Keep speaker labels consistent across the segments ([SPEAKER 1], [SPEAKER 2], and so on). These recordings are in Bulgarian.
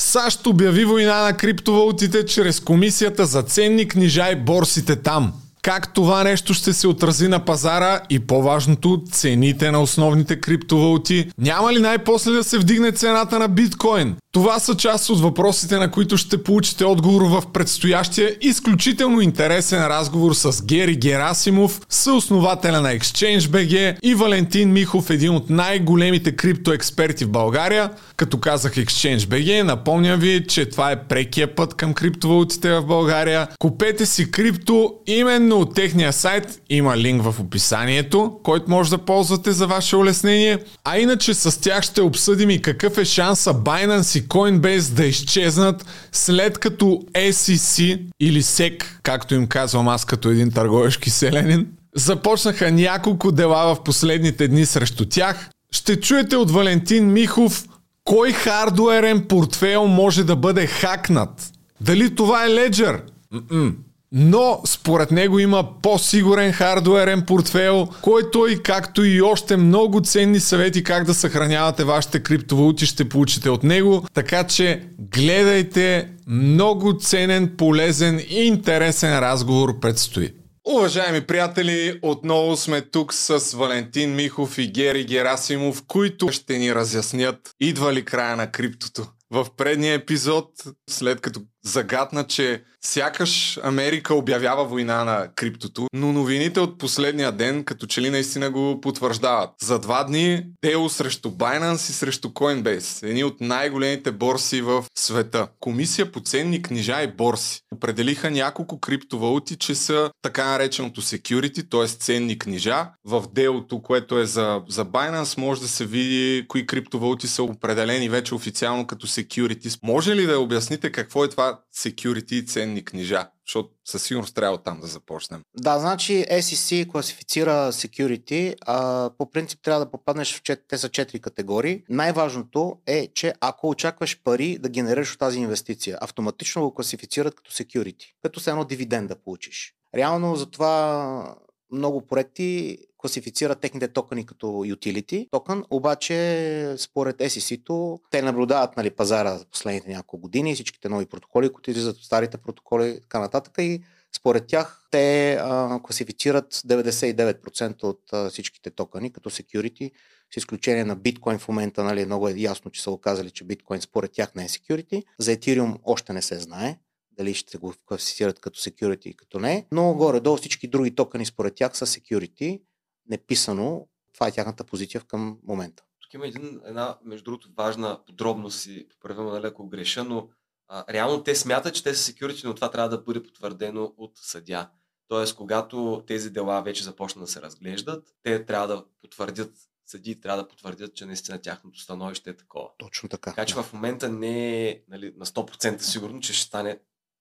[SPEAKER 1] САЩ обяви война на криптовалутите чрез комисията за ценни книжа и борсите там. Как това нещо ще се отрази на пазара и по-важното, цените на основните криптовалути? Няма ли най-после да се вдигне цената на биткоин? Това са част от въпросите, на които ще получите отговор в предстоящия изключително интересен разговор с Гери Герасимов, съоснователя на ExchangeBG и Валентин Михов, един от най-големите криптоексперти в България. Като казах ExchangeBG, напомням ви, че това е прекия път към криптовалутите в България. Купете си крипто именно от техния сайт, има линк в описанието, който може да ползвате за ваше улеснение. А иначе с тях ще обсъдим и какъв е шанса Binance и Coinbase да изчезнат след като SEC или SEC, както им казвам аз като един търговешки селенин, започнаха няколко дела в последните дни срещу тях. Ще чуете от Валентин Михов кой хардуерен портфейл може да бъде хакнат. Дали това е Ledger? Mm-mm. Но според него има по-сигурен хардуерен портфейл, който и както и още много ценни съвети как да съхранявате вашите криптовалути ще получите от него. Така че гледайте, много ценен, полезен и интересен разговор предстои. Уважаеми приятели, отново сме тук с Валентин Михов и Гери Герасимов, които ще ни разяснят идва ли края на криптото. В предния епизод, след като загадна, че сякаш Америка обявява война на криптото, но новините от последния ден като че ли наистина го потвърждават. За два дни дело срещу Binance и срещу Coinbase, едни от най-големите борси в света. Комисия по ценни книжа и борси определиха няколко криптовалути, че са така нареченото security, т.е. ценни книжа. В делото, което е за, за Binance, може да се види кои криптовалути са определени вече официално като security. Може ли да обясните какво е това security и ценни книжа? Защото със сигурност трябва там да започнем.
[SPEAKER 2] Да, значи SEC класифицира security, а по принцип трябва да попаднеш в чет... те са четири категории. Най-важното е, че ако очакваш пари да генерираш от тази инвестиция, автоматично го класифицират като security, като се едно дивиденд да получиш. Реално затова много проекти класифицират техните токени като utility токен, обаче според SEC-то те наблюдават нали, пазара за последните няколко години, всичките нови протоколи, които излизат от старите протоколи и така нататък и според тях те а, класифицират 99% от а, всичките токени като security, с изключение на биткоин в момента, нали, много е ясно, че са оказали, че биткоин според тях не е security. За Ethereum още не се знае дали ще го класифицират като security и като не, но горе-долу всички други токени според тях са security, неписано, това е тяхната позиция към момента.
[SPEAKER 3] Тук има един, една, между другото, важна подробност и поправям на леко греша, но а, реално те смятат, че те са security, но това трябва да бъде потвърдено от съдя. Тоест, когато тези дела вече започнат да се разглеждат, те трябва да потвърдят съди трябва да потвърдят, че наистина тяхното становище е такова.
[SPEAKER 2] Точно така.
[SPEAKER 3] Така че
[SPEAKER 2] да.
[SPEAKER 3] в момента не е нали, на 100% сигурно, че ще стане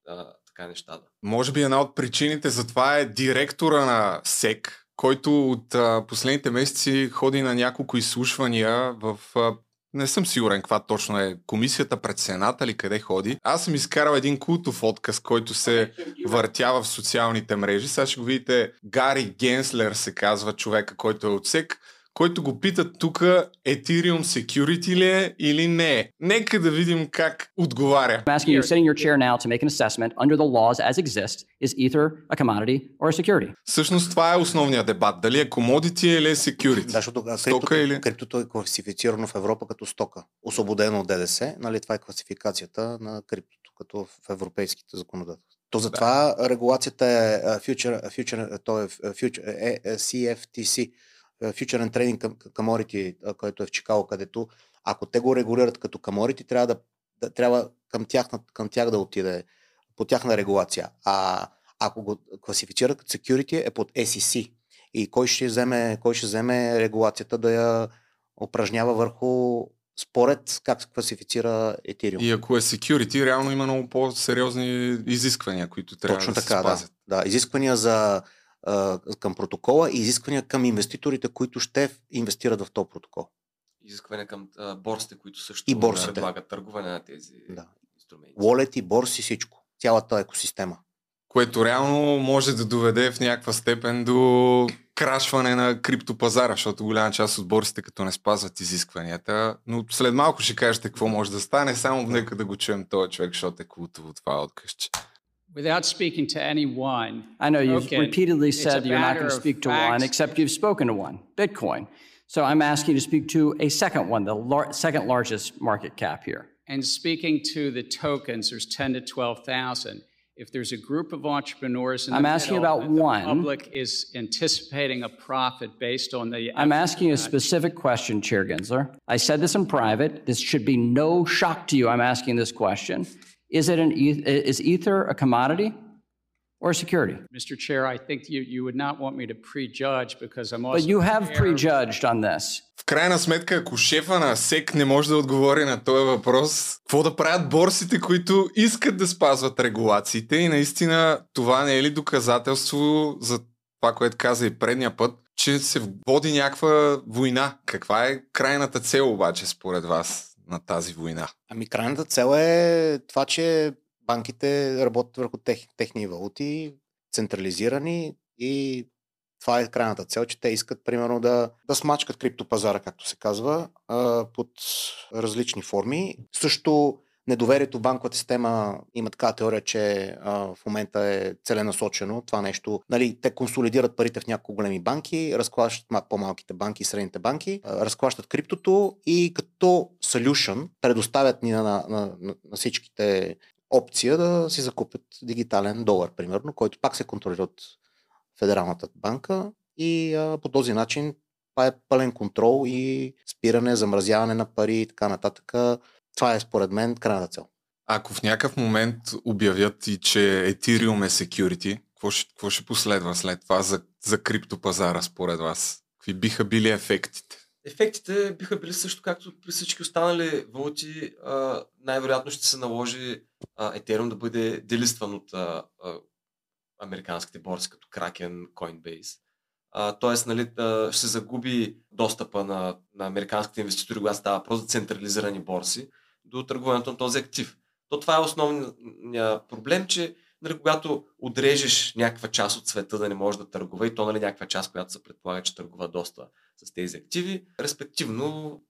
[SPEAKER 3] а, така нещата.
[SPEAKER 1] Може би една от причините за това е директора на СЕК, който от а, последните месеци ходи на няколко изслушвания в а, не съм сигурен каква точно е комисията пред Сената или къде ходи. Аз съм изкарал един култов отказ, който се въртява в социалните мрежи. Сега ще го видите. Гари Генслер се казва човека, който е от СЕК който го питат тук Ethereum Security ли е или не е. Нека да видим как отговаря.
[SPEAKER 4] I'm asking you, sitting in your chair now to make an assessment under the laws as exist, is Ether a commodity or a security?
[SPEAKER 1] Всъщност това е основният дебат. Дали е commodity или е security.
[SPEAKER 2] Да, защото
[SPEAKER 1] Стока
[SPEAKER 2] криптото,
[SPEAKER 1] или-
[SPEAKER 2] криптото е класифицирано в Европа като стока, освободено от ДДС. Нали, това е класификацията на криптото като в европейските законодателства. То затова регулацията е future, future, то е future, е, е, CFTC, and Trading Com- Commodity, а, който е в Чикаго, където ако те го регулират като commodity, трябва да, да трябва към тях, към тях да отиде по тяхна регулация. А ако го класифицират като security е под SEC. И кой ще вземе, кой ще вземе регулацията да я упражнява върху според как се класифицира Ethereum.
[SPEAKER 1] И ако е security, реално има много по-сериозни изисквания, които трябва
[SPEAKER 2] Точно
[SPEAKER 1] да
[SPEAKER 2] така,
[SPEAKER 1] се
[SPEAKER 2] да.
[SPEAKER 1] спазят.
[SPEAKER 2] да. Изисквания за, а, към протокола и изисквания към инвеститорите, които ще инвестират в този протокол.
[SPEAKER 3] Изискване към а, борсите, които също
[SPEAKER 2] И борсите.
[SPEAKER 3] предлагат търгуване на тези
[SPEAKER 2] Да.
[SPEAKER 3] инструменти.
[SPEAKER 2] Wallet и борси, всичко. Цялата екосистема.
[SPEAKER 1] Което реално може да доведе в някаква степен до крашване на криптопазара, защото голяма част от борсите като не спазват изискванията. Но след малко ще кажете какво може да стане, само нека да го чуем този човек, защото е култово това откъщи.
[SPEAKER 5] Without speaking to anyone,
[SPEAKER 4] I know you've repeatedly said you're not going to speak to one, except you've spoken to one, Bitcoin. So I'm asking you to speak to a second one, the lar- second largest market cap here.
[SPEAKER 5] and speaking to the tokens, there's 10 to 12,000. If there's a group of entrepreneurs in
[SPEAKER 4] I'm
[SPEAKER 5] the
[SPEAKER 4] asking
[SPEAKER 5] middle
[SPEAKER 4] about
[SPEAKER 5] and the
[SPEAKER 4] one.
[SPEAKER 5] public is anticipating a profit based on the
[SPEAKER 4] I'm asking a uh, specific question, Chair Gensler. I said this in private. This should be no shock to you. I'm asking this question. Is it an eth- is ether a commodity or a security?
[SPEAKER 5] Mr. Chair, I think you, you would not want me to prejudge because I'm also
[SPEAKER 4] But you have prejudged on this.
[SPEAKER 1] В крайна сметка, ако шефа на СЕК не може да отговори на този въпрос, какво да правят борсите, които искат да спазват регулациите и наистина това не е ли доказателство за това, което каза и предния път, че се води някаква война? Каква е крайната цел обаче според вас на тази война?
[SPEAKER 2] Ами крайната цел е това, че банките работят върху тех, техни валути, централизирани и това е крайната цел, че те искат примерно да, да смачкат криптопазара, както се казва, под различни форми. Също недоверието в банковата система има така теория, че а, в момента е целенасочено това нещо. Нали, те консолидират парите в няколко големи банки, разклащат ма- по-малките банки и средните банки, а, разклащат криптото и като solution предоставят ни на, на, на, на всичките опция да си закупят дигитален долар, примерно, който пак се контролира от Федералната банка и а, по този начин това е пълен контрол и спиране, замразяване на пари и така нататък. Това е според мен крайната цел.
[SPEAKER 1] Ако в някакъв момент обявят и, че Ethereum е security, какво ще, какво ще последва след това за, за криптопазара според вас? Какви биха били ефектите?
[SPEAKER 3] Ефектите биха били също както при всички останали валути. Най-вероятно ще се наложи Ethereum да бъде делистван от а, а, американските борси, като Kraken, Coinbase. Тоест, нали, а, ще се загуби достъпа на, на американските инвеститори, когато става просто за централизирани борси, до търгуването на този актив. То това е основният проблем, че нали, когато отрежеш някаква част от света да не може да търгува и то нали, някаква част, която се предполага, че търгува доста с тези активи, респективно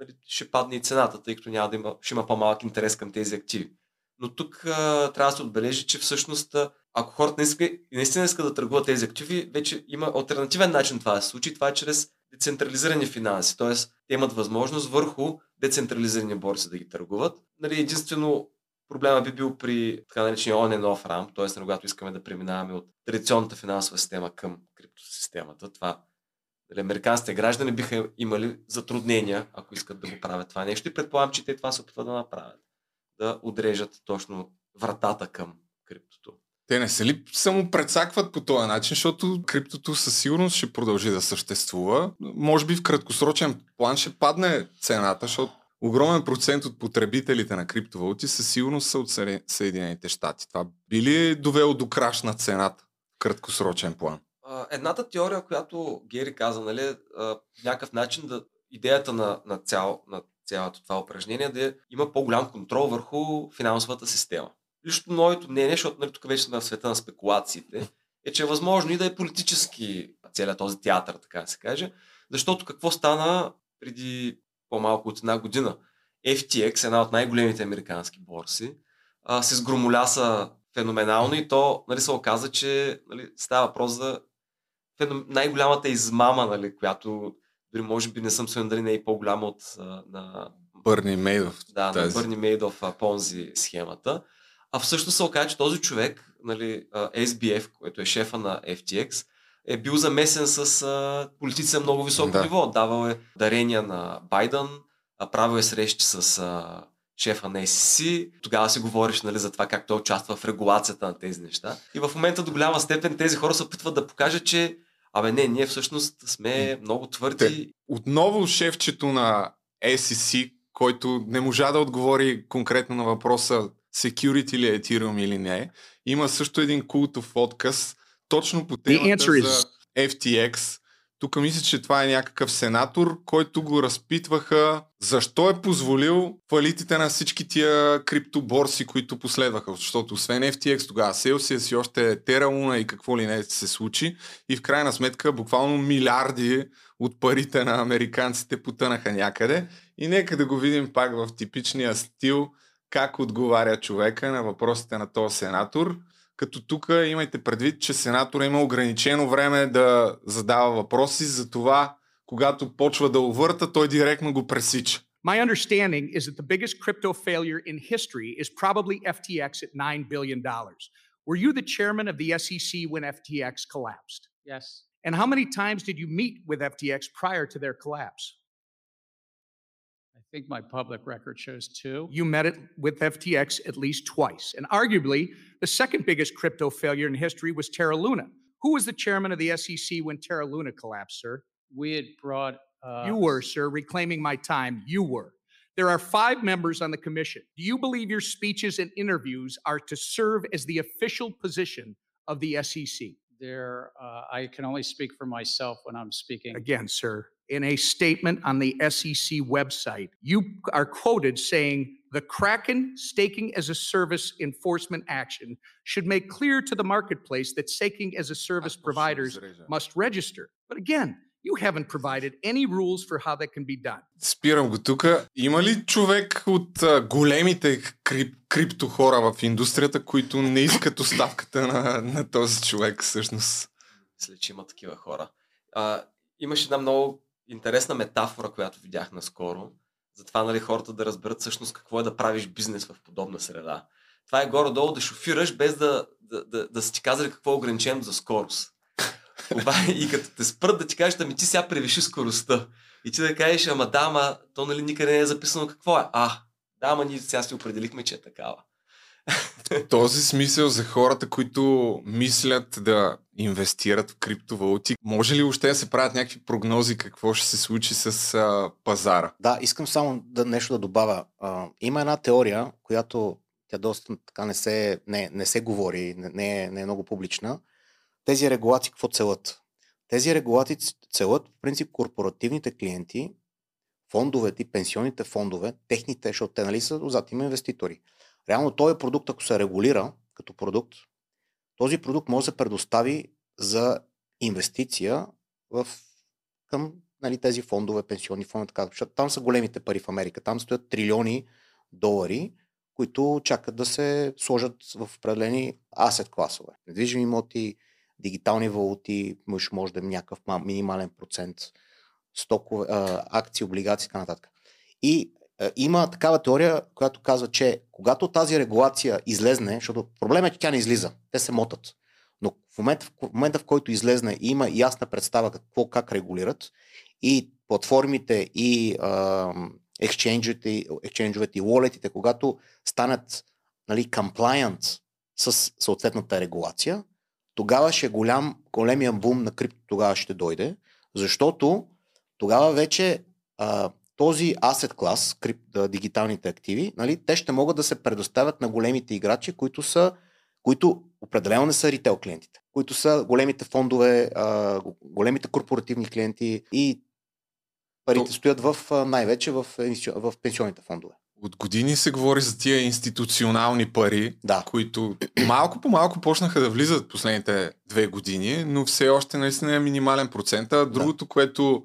[SPEAKER 3] нали, ще падне и цената, тъй като няма да има, ще има по-малък интерес към тези активи. Но тук а, трябва да се отбележи, че всъщност ако хората наистина, наистина искат да търгуват тези активи, вече има альтернативен начин това да се случи. Това е чрез децентрализирани финанси. Т.е. те имат възможност върху децентрализирани борси да ги търгуват. Нали, единствено проблема би бил при така наречения on and off ramp, т.е. когато искаме да преминаваме от традиционната финансова система към криптосистемата. Това нали, американските граждани биха имали затруднения, ако искат да го правят това нещо и предполагам, че те това се опитват да направят. Да отрежат точно вратата към криптото.
[SPEAKER 1] Те не се ли само прецакват по този начин, защото криптото със сигурност ще продължи да съществува. Може би в краткосрочен план ще падне цената, защото огромен процент от потребителите на криптовалути със сигурност са от Съедин- Съединените щати. Това би ли е довело до краш на цената в краткосрочен план?
[SPEAKER 3] Едната теория, която Гери каза, нали, някакъв начин да, идеята на, на, цял, на цялото това упражнение да е- има по-голям контрол върху финансовата система. Лично моето мнение, защото нали, тук вече сме в света на спекулациите, е, че е възможно и да е политически целият този театър, така да се каже, защото какво стана преди по-малко от една година? FTX, една от най-големите американски борси, а, се сгромоляса феноменално и то нали, се оказа, че нали, става въпрос за феном... най-голямата измама, нали, която дори може би не съм сигурен дали не е и по-голяма от а, на,
[SPEAKER 1] Бърни Мейдов.
[SPEAKER 3] да,
[SPEAKER 1] тази.
[SPEAKER 3] на Бърни Мейдов а, Понзи схемата. А всъщност се оказа, че този човек, нали, SBF, който е шефа на FTX, е бил замесен с а, политици на много високо
[SPEAKER 1] Да.
[SPEAKER 3] ниво. Давал е дарения на Байден, правил е срещи с а, шефа на SEC. Тогава се говориш нали, за това как той участва в регулацията на тези неща. И в момента до голяма степен тези хора се опитват да покажат, че Абе не, ние всъщност сме много твърди.
[SPEAKER 1] Отново шефчето на SEC, който не можа да отговори конкретно на въпроса security ли е Ethereum или не, има също един култов отказ точно по темата
[SPEAKER 6] is-
[SPEAKER 1] за FTX, Тук мисля, че това е някакъв сенатор, който го разпитваха защо е позволил фалитите на всички тия криптоборси, които последваха. Защото освен FTX, тогава Celsius и още Terra Luna и какво ли не се случи. И в крайна сметка буквално милиарди от парите на американците потънаха някъде. И нека да го видим пак в типичния стил как отговаря човека на въпросите на този сенатор. Като тук имайте предвид, че сенатора има ограничено време да задава въпроси, за това когато почва да увърта, той директно го пресича.
[SPEAKER 6] My understanding is that the biggest crypto failure in history is probably FTX at $9 billion. Were you the chairman of the SEC when FTX collapsed?
[SPEAKER 5] Yes.
[SPEAKER 6] And how many times did you meet with FTX prior to their collapse?
[SPEAKER 5] I think my public record shows two.
[SPEAKER 6] You met it with FTX at least twice. And arguably, the second biggest crypto failure in history was Terra Luna. Who was the chairman of the SEC when Terra Luna collapsed, sir?
[SPEAKER 5] We had brought. Uh,
[SPEAKER 6] You were, sir, reclaiming my time. You were. There are five members on the commission. Do you believe your speeches and interviews are to serve as the official position of the SEC?
[SPEAKER 5] There, uh, I can only speak for myself when I'm speaking.
[SPEAKER 6] Again, sir, in a statement on the SEC website, you are quoted saying the Kraken staking as a service enforcement action should make clear to the marketplace that staking as a service providers must register. But again, you haven't provided any rules for how that can be done.
[SPEAKER 1] Спирам го тук. Има ли човек от а, големите крип, крипто хора в индустрията, които не искат оставката на, на този човек всъщност?
[SPEAKER 3] Мисля, че има такива хора. А, имаше една много интересна метафора, която видях наскоро. За това, нали, хората да разберат всъщност какво е да правиш бизнес в подобна среда. Това е горе-долу да шофираш без да, да, да, да са ти казали какво е ограничено за скорост. Това е, и като те спрат да ти кажеш, ами ти сега превиши скоростта. И ти да кажеш, ама да, ама то нали никъде не е записано какво е. А, да, ама ние сега си определихме, че е такава.
[SPEAKER 1] В този смисъл за хората, които мислят да инвестират в криптовалути, може ли още да се правят някакви прогнози какво ще се случи с а, пазара?
[SPEAKER 2] Да, искам само да нещо да добавя. А, има една теория, която тя доста така не се, не, не се говори, не, не, е, не е много публична. Тези регулации какво целят? Тези регулации целят, в принцип, корпоративните клиенти, фондовете и пенсионните фондове, техните, защото те нали са отзад има инвеститори. Реално този продукт, ако се регулира като продукт, този продукт може да се предостави за инвестиция в, към нали, тези фондове, пенсионни фондове, така, защото там са големите пари в Америка. Там стоят трилиони долари, които чакат да се сложат в определени асет класове. Недвижими имоти, дигитални валути, може, може да е някакъв мал- минимален процент, стокове, акции, облигации и така нататък. И има такава теория, която казва, че когато тази регулация излезне, защото проблемът е, че тя не излиза, те се мотат. Но в момента, в момента, в който излезне и има ясна представа какво, как регулират и платформите и ексченджовете, и уолетите, когато станат нали, compliant с съответната регулация, тогава ще е голям, големия бум на крипто тогава ще дойде, защото тогава вече а, този asset клас, крип, дигиталните активи, нали, те ще могат да се предоставят на големите играчи, които са които определено не са ритейл клиентите, които са големите фондове, а, големите корпоративни клиенти и парите
[SPEAKER 1] То-
[SPEAKER 2] стоят в, най-вече в, в пенсионните фондове.
[SPEAKER 1] От години се говори за тия институционални пари,
[SPEAKER 2] Да.
[SPEAKER 1] които малко по малко почнаха да влизат последните две години, но все още наистина е минимален процент. А другото, което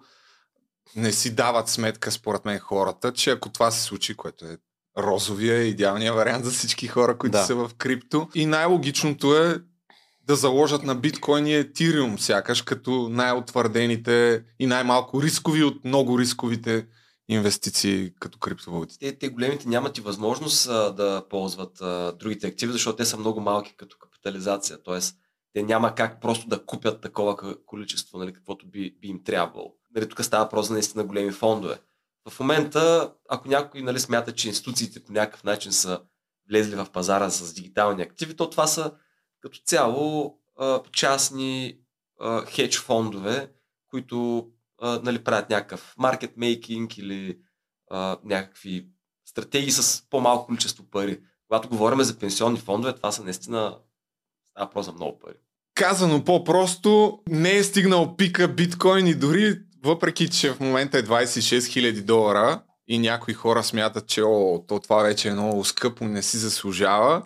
[SPEAKER 1] не си дават сметка, според мен, хората, че ако това се случи, което е розовия, идеалния вариант за всички хора, които
[SPEAKER 2] Да.
[SPEAKER 1] са в крипто. И най-логичното е да заложат на биткоин и етириум, сякаш като най-утвърдените и най-малко рискови от много рисковите инвестиции като криптовалути.
[SPEAKER 3] те, те големите нямат и възможност а, да ползват а, другите активи, защото те са много малки като капитализация. Тоест, те няма как просто да купят такова количество, нали, каквото би, би им трябвало. Нали, тук става въпрос за наистина големи фондове. В момента, ако някой нали, смята, че институциите по някакъв начин са влезли в пазара с дигитални активи, то това са като цяло а, частни а, хедж фондове, които а, нали, правят някакъв маркет мейкинг или а, някакви стратегии с по-малко количество пари. Когато говорим за пенсионни фондове, това са наистина става въпрос за много пари.
[SPEAKER 1] казано по-просто, не е стигнал пика биткоин и дори въпреки, че в момента е 26 000 долара и някои хора смятат, че о, то това вече е много скъпо, не си заслужава.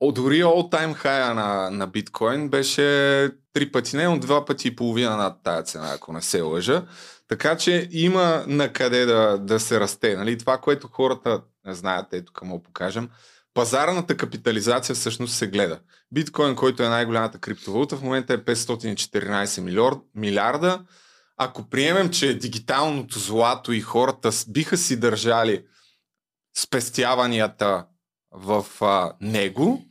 [SPEAKER 1] О, дори all time high на, на биткоин беше три пъти, не, но два пъти и половина над тая цена, ако не се лъжа. Така че има на къде да, да се расте. Нали? Това, което хората не знаят, ето към му покажем, пазарната капитализация всъщност се гледа. Биткоин, който е най-голямата криптовалута, в момента е 514 милиард, милиарда. Ако приемем, че дигиталното злато и хората биха си държали спестяванията в а, него,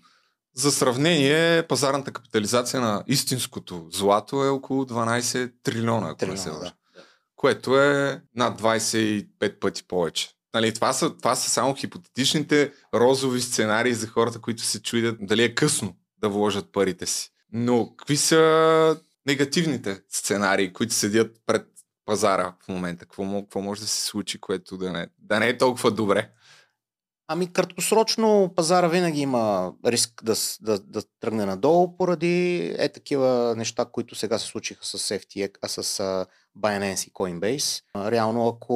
[SPEAKER 1] за сравнение, пазарната капитализация на истинското злато е около 12 трилиона, ако не се лъжа.
[SPEAKER 2] да.
[SPEAKER 1] Което е над 25 пъти повече. Нали, това, са, това са само хипотетичните розови сценарии за хората, които се чуят дали е късно да вложат парите си. Но какви са негативните сценарии, които седят пред пазара в момента? Какво, какво може да се случи, което да не, да не е толкова добре?
[SPEAKER 2] Ами краткосрочно пазара винаги има риск да, да, да тръгне надолу поради е такива неща, които сега се случиха с FTX, а с Binance и Coinbase. Реално ако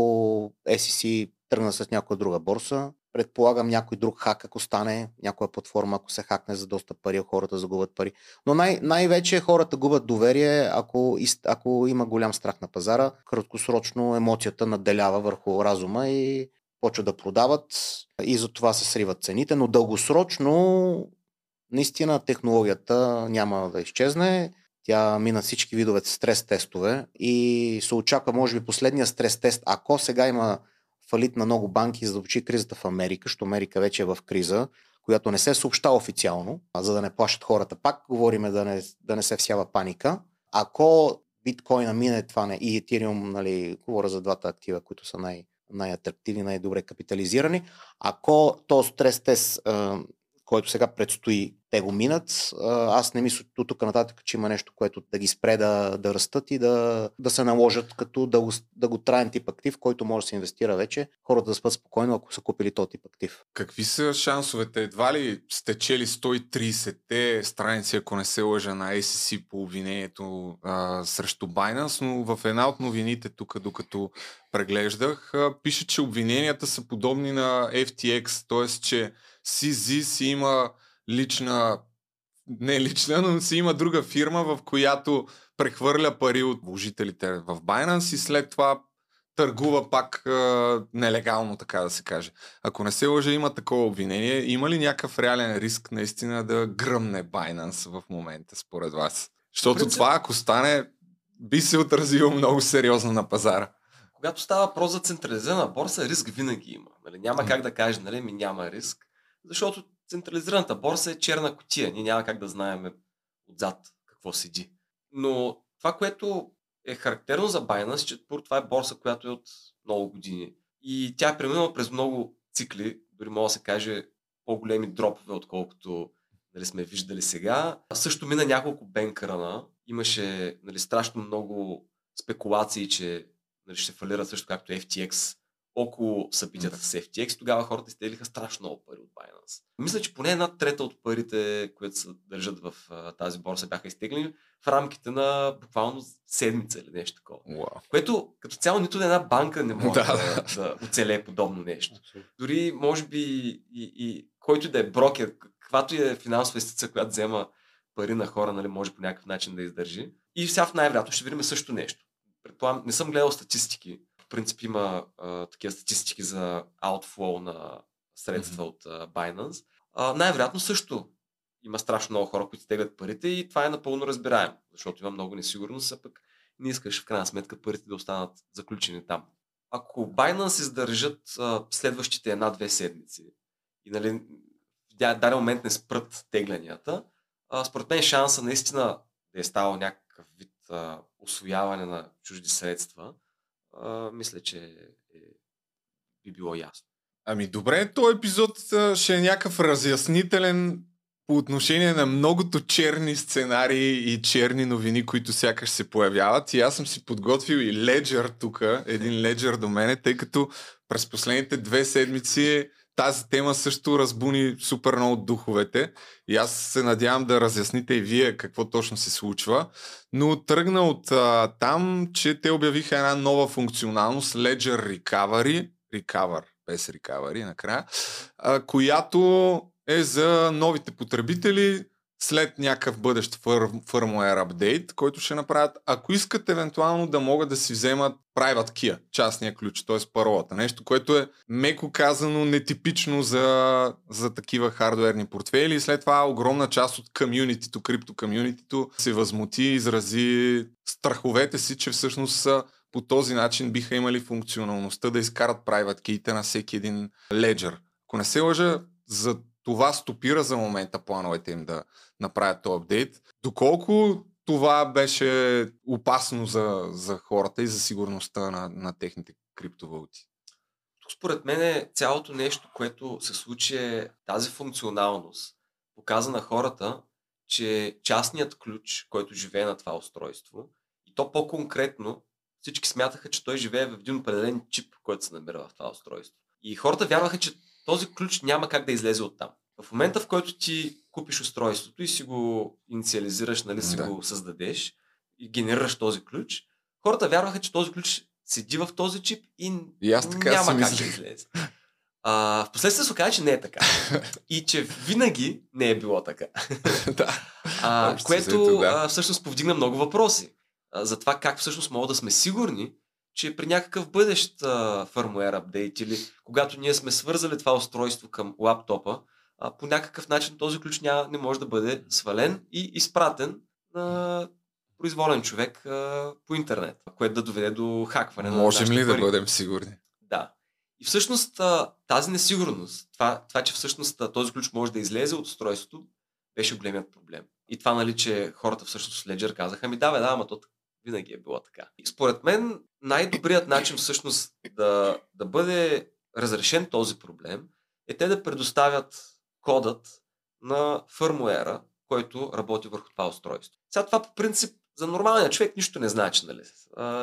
[SPEAKER 2] SEC тръгна с някоя друга борса, предполагам някой друг хак, ако стане, някоя платформа, ако се хакне за доста пари, хората загубят пари. Но най- най-вече хората губят доверие, ако, ако има голям страх на пазара. Краткосрочно емоцията наделява върху разума и почват да продават и за това се сриват цените, но дългосрочно наистина технологията няма да изчезне. Тя мина всички видове стрес тестове и се очаква, може би, последния стрес тест, ако сега има фалит на много банки, за да учи кризата в Америка, защото Америка вече е в криза, която не се съобщава официално, а за да не плащат хората. Пак говориме да не, да не се всява паника. Ако биткоина мине това не, и Ethereum, нали, говоря за двата актива, които са най- най-атрактивни, най-добре капитализирани. Ако то стрес тест, който сега предстои, те го минат, аз не мисля от тук нататък, че има нещо, което да ги спре да, да растат и да, да се наложат като да да го траен тип актив, който може да се инвестира вече, хората да спят спокойно, ако са купили този тип актив.
[SPEAKER 1] Какви са шансовете? Едва ли сте чели 130-те страници, ако не се лъжа, на SEC по обвинението а, срещу Binance, но в една от новините тук, докато преглеждах, а, пише, че обвиненията са подобни на FTX, т.е. че CZ си има лична, не лична, но си има друга фирма, в която прехвърля пари от вложителите в Binance и след това търгува пак а, нелегално, така да се каже. Ако не се лъжа, има такова обвинение. Има ли някакъв реален риск наистина да гръмне Binance в момента, според вас? Защото
[SPEAKER 3] принцип-
[SPEAKER 1] това, ако стане, би се отразило много сериозно на пазара.
[SPEAKER 3] Когато става въпрос за централизирана борса, риск винаги има. Нали? Няма как да кажем, нали, ми няма риск, защото централизираната борса е черна котия. Ние няма как да знаем отзад какво седи. Но това, което е характерно за Binance, че това е борса, която е от много години. И тя е преминала през много цикли, дори мога да се каже по-големи дропове, отколкото нали, сме виждали сега. Също мина няколко бенкърана. Имаше нали, страшно много спекулации, че нали, ще фалират също както FTX около събитията с FTX. Тогава хората изтеглиха страшно много пари от Binance. Мисля, че поне една трета от парите, които се държат в а, тази борса, бяха изтеглени в рамките на буквално седмица или нещо такова.
[SPEAKER 1] Уау.
[SPEAKER 3] Което като цяло нито една банка не може
[SPEAKER 1] Да.
[SPEAKER 3] да, да оцелее подобно нещо. Дори, може би, и, и който да е брокер, каквато и е финансова институция, която взема пари на хора, нали, може по някакъв начин да издържи. И сега в най-вероятно ще видим също нещо. Предполагам, не съм гледал статистики. Принцип има а, такива статистики за outflow на средства от а, Binance. А, най-вероятно също има страшно много хора, които теглят парите и това е напълно разбираемо, защото има много несигурност, а пък не искаш в крайна сметка парите да останат заключени там. Ако Binance издържат а, следващите една-две седмици и нали, в даден момент не спрат тегленията, а, според мен шанса наистина да е ставал някакъв вид а, освояване на чужди средства, мисля, че е, би било ясно.
[SPEAKER 1] Ами добре, този епизод ще е някакъв разяснителен по отношение на многото черни сценарии и черни новини, които сякаш се появяват. И аз съм си подготвил и леджер тук, един леджер до мене, тъй като през последните две седмици тази тема също разбуни супер много духовете и аз се надявам да разясните и вие какво точно се случва. Но тръгна от а, там, че те обявиха една нова функционалност Ledger Recovery, Recover, без Recovery накрая, а, която е за новите потребители, след някакъв бъдещ firmware апдейт, който ще направят, ако искат евентуално да могат да си вземат private key, частния ключ, т.е. паролата. Нещо, което е меко казано нетипично за, за такива хардуерни портфели. След това огромна част от комюнитито, крипто комюнитито се възмути и изрази страховете си, че всъщност са по този начин биха имали функционалността да изкарат private key на всеки един леджер. Ако не се лъжа, за това стопира за момента плановете им да направят този апдейт. Доколко това беше опасно за, за хората и за сигурността на, на техните криптовалути?
[SPEAKER 3] Тук според мен е цялото нещо, което се случи е тази функционалност. Показа на хората, че частният ключ, който живее на това устройство, и то по-конкретно, всички смятаха, че той живее в един определен чип, който се намира в това устройство. И хората вярваха, че този ключ няма как да излезе от там. В момента, в който ти купиш устройството и си го инициализираш, нали, си да. го създадеш и генерираш този ключ, хората вярваха, че този ключ седи в този чип и,
[SPEAKER 1] и аз така
[SPEAKER 3] няма как да излезе. А, впоследствие се оказа, че не е така. И че винаги не е било така.
[SPEAKER 1] да.
[SPEAKER 3] А, което да. а, всъщност повдигна много въпроси. А, за това как всъщност мога да сме сигурни, че при някакъв бъдещ фърмуер апдейт или когато ние сме свързали това устройство към лаптопа, а, по някакъв начин този ключ няма, не може да бъде свален и изпратен на произволен човек а, по интернет, което да доведе до хакване.
[SPEAKER 1] Можем
[SPEAKER 3] на
[SPEAKER 1] ли пари. да бъдем сигурни?
[SPEAKER 3] Да. И всъщност тази несигурност, това, това, че всъщност този ключ може да излезе от устройството, беше големият проблем. И това, нали, че хората всъщност Ledger казаха, ми да, бе, да, ама то винаги е било така. И според мен най-добрият начин всъщност да, да бъде разрешен този проблем е те да предоставят кодът на фърмуера, който работи върху това устройство. Сега това по принцип за нормалния човек нищо не значи. Нали?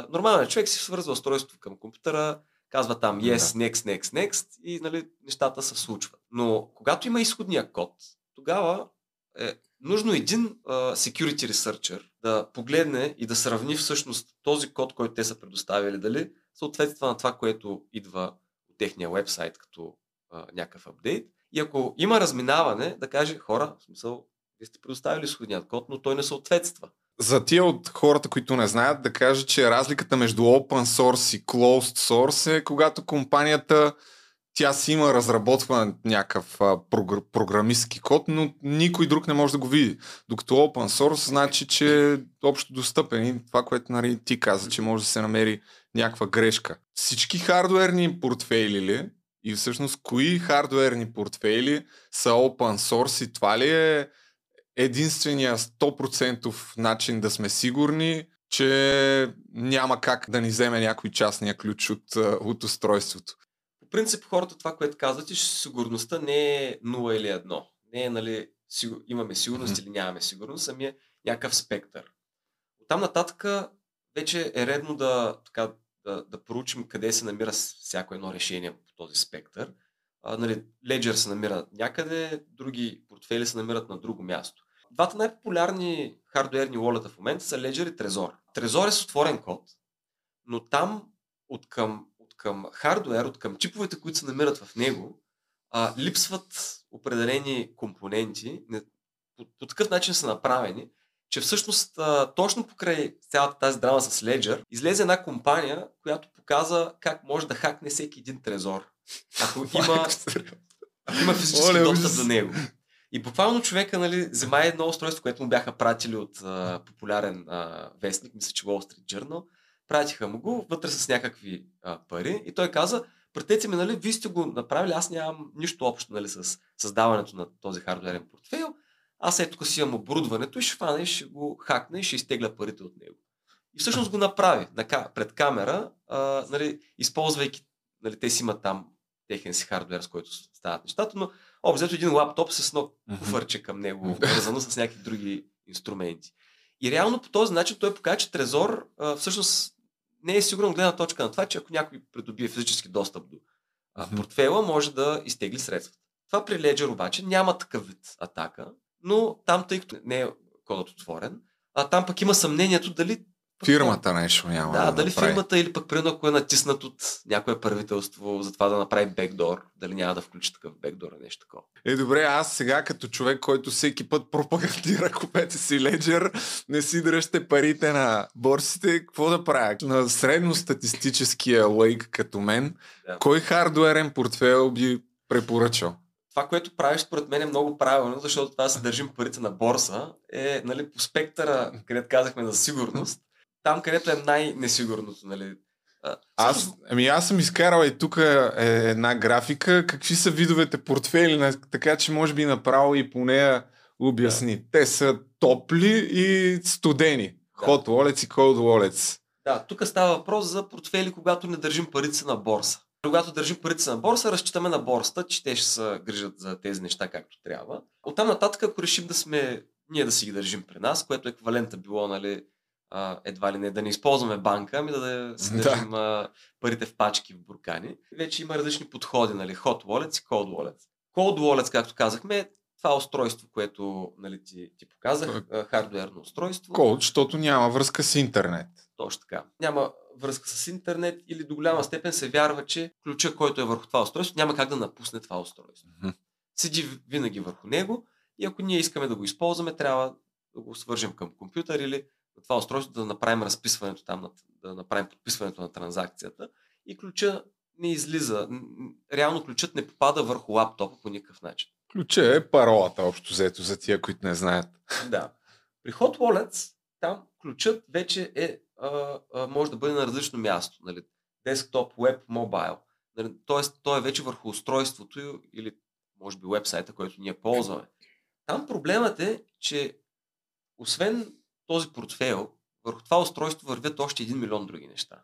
[SPEAKER 3] Нормалният човек си свързва устройството към компютъра, казва там yes, next, next, next и нали, нещата се случват. Но когато има изходния код, тогава е нужно един uh, security researcher да погледне и да сравни всъщност този код, който те са предоставили, дали съответства на това, което идва от техния вебсайт като uh, някакъв апдейт и ако има разминаване, да каже хора, в смисъл, вие сте предоставили сходният код, но той не съответства.
[SPEAKER 1] За тия от хората, които не знаят, да кажа, че разликата между open source и closed source е когато компанията тя си има разработван някакъв прогр- програмистски код, но никой друг не може да го види. Докато open source значи, че е общо достъпен и това, което нали, ти каза, че може да се намери някаква грешка. Всички хардуерни портфейли ли и всъщност, кои хардуерни портфейли са open source и това ли е единствения 100% начин да сме сигурни, че няма как да ни вземе някой частния ключ от, от устройството?
[SPEAKER 3] По принцип, хората това, което казват, е, че сигурността не е 0 или 1. Не е, нали, сигур... имаме сигурност mm-hmm. или нямаме сигурност, ами е някакъв спектър. От там нататък вече е редно да, така, да, да проучим къде се намира всяко едно решение по този спектър. А, нали, Ledger се намира някъде, други портфели се намират на друго място. Двата най-популярни хардуерни wallet в момента са Ledger и Trezor. Trezor е с отворен код, но там от към, към хардуер, от към чиповете, които се намират в него, а, липсват определени компоненти, не, по, по такъв начин са направени, че всъщност а, точно покрай цялата тази драма с Ledger излезе една компания, която показа как може да хакне всеки един трезор. Ако има, ако има физически достъп до него. И буквално човека нали, взема едно устройство, което му бяха пратили от а, популярен а, вестник, мисля, че Wall Street Journal. Пратиха му го вътре с някакви а, пари и той каза, пратете ми, нали, вие сте го направили, аз нямам нищо общо нали, с създаването на този хардверен портфейл аз ето тук си имам оборудването и ще фана и ще го хакна и ще изтегля парите от него. И всъщност го направи на, пред камера, а, нали, използвайки, нали, те си имат там техен си хардвер, с който стават нещата, но общо един лаптоп с едно куфърче към него, вързано с някакви други инструменти. И реално по този начин той показва, че Трезор а, всъщност не е сигурно гледна точка на това, че ако някой придобие физически достъп до а, портфела, може да изтегли средства. Това при Ledger обаче няма такъв вид атака, но там, тъй като не е кодът отворен, а там пък има съмнението дали
[SPEAKER 1] Фирмата нещо няма.
[SPEAKER 3] да,
[SPEAKER 1] Да,
[SPEAKER 3] дали
[SPEAKER 1] направи.
[SPEAKER 3] фирмата или пък примерно ако е натиснат от някое правителство за това да направи бекдор, дали няма да включи такъв бекдор или нещо такова.
[SPEAKER 1] Е, добре, аз сега като човек, който всеки път пропагандира, купете си Ledger, не си дръжте парите на борсите, какво да правя? На средностатистическия лайк като мен,
[SPEAKER 3] Да.
[SPEAKER 1] кой хардуерен портфел би препоръчал?
[SPEAKER 3] Това, което правиш, според мен е много правилно, защото това да се държим парите на борса е нали, по спектъра, където казахме за сигурност, там където е най-несигурното. Нали. А,
[SPEAKER 1] Аз, ами аз съм изкарал и тук е една графика, какви са видовете портфели, така че може би направо и по нея обясни. Те са топли и студени.
[SPEAKER 3] Да.
[SPEAKER 1] Hot wallets и cold wallets.
[SPEAKER 3] Да, тук става въпрос за портфели, когато не държим парите си на борса. Когато държим парите си на борса, разчитаме на борсата, че те ще се грижат за тези неща както трябва. Оттам нататък, ако решим да сме, ние да си ги държим при нас, което еквивалента било, нали, а, едва ли не да не използваме банка, ами да, да си
[SPEAKER 1] Да.
[SPEAKER 3] държим а, парите в пачки, в буркани. Вече има различни подходи, нали, hot wallets и cold wallets. Cold wallets, както казахме, е това устройство, което нали, ти, ти показах, а, хардуерно устройство.
[SPEAKER 1] Cold, защото няма връзка с интернет.
[SPEAKER 3] Точно така. Няма връзка с интернет или до голяма степен се вярва, че ключа, който е върху това устройство, няма как да напусне това устройство. Седи винаги върху него и ако ние искаме да го използваме, трябва да го свържем към компютър или на това устройство да направим разписването там, да направим подписването на транзакцията и ключа не излиза. Реално ключът не попада върху лаптопа по никакъв начин.
[SPEAKER 1] Ключа е паролата, общо взето, за тия, които не знаят.
[SPEAKER 3] Да. При Hot Wallets, там ключът вече е, а, а, може да бъде на различно място. Нали? Десктоп, веб, мобайл. Нали? Тоест, той е вече върху устройството или може би вебсайта, който ние ползваме. Там проблемът е, че освен този портфейл, върху това устройство вървят още един милион други неща.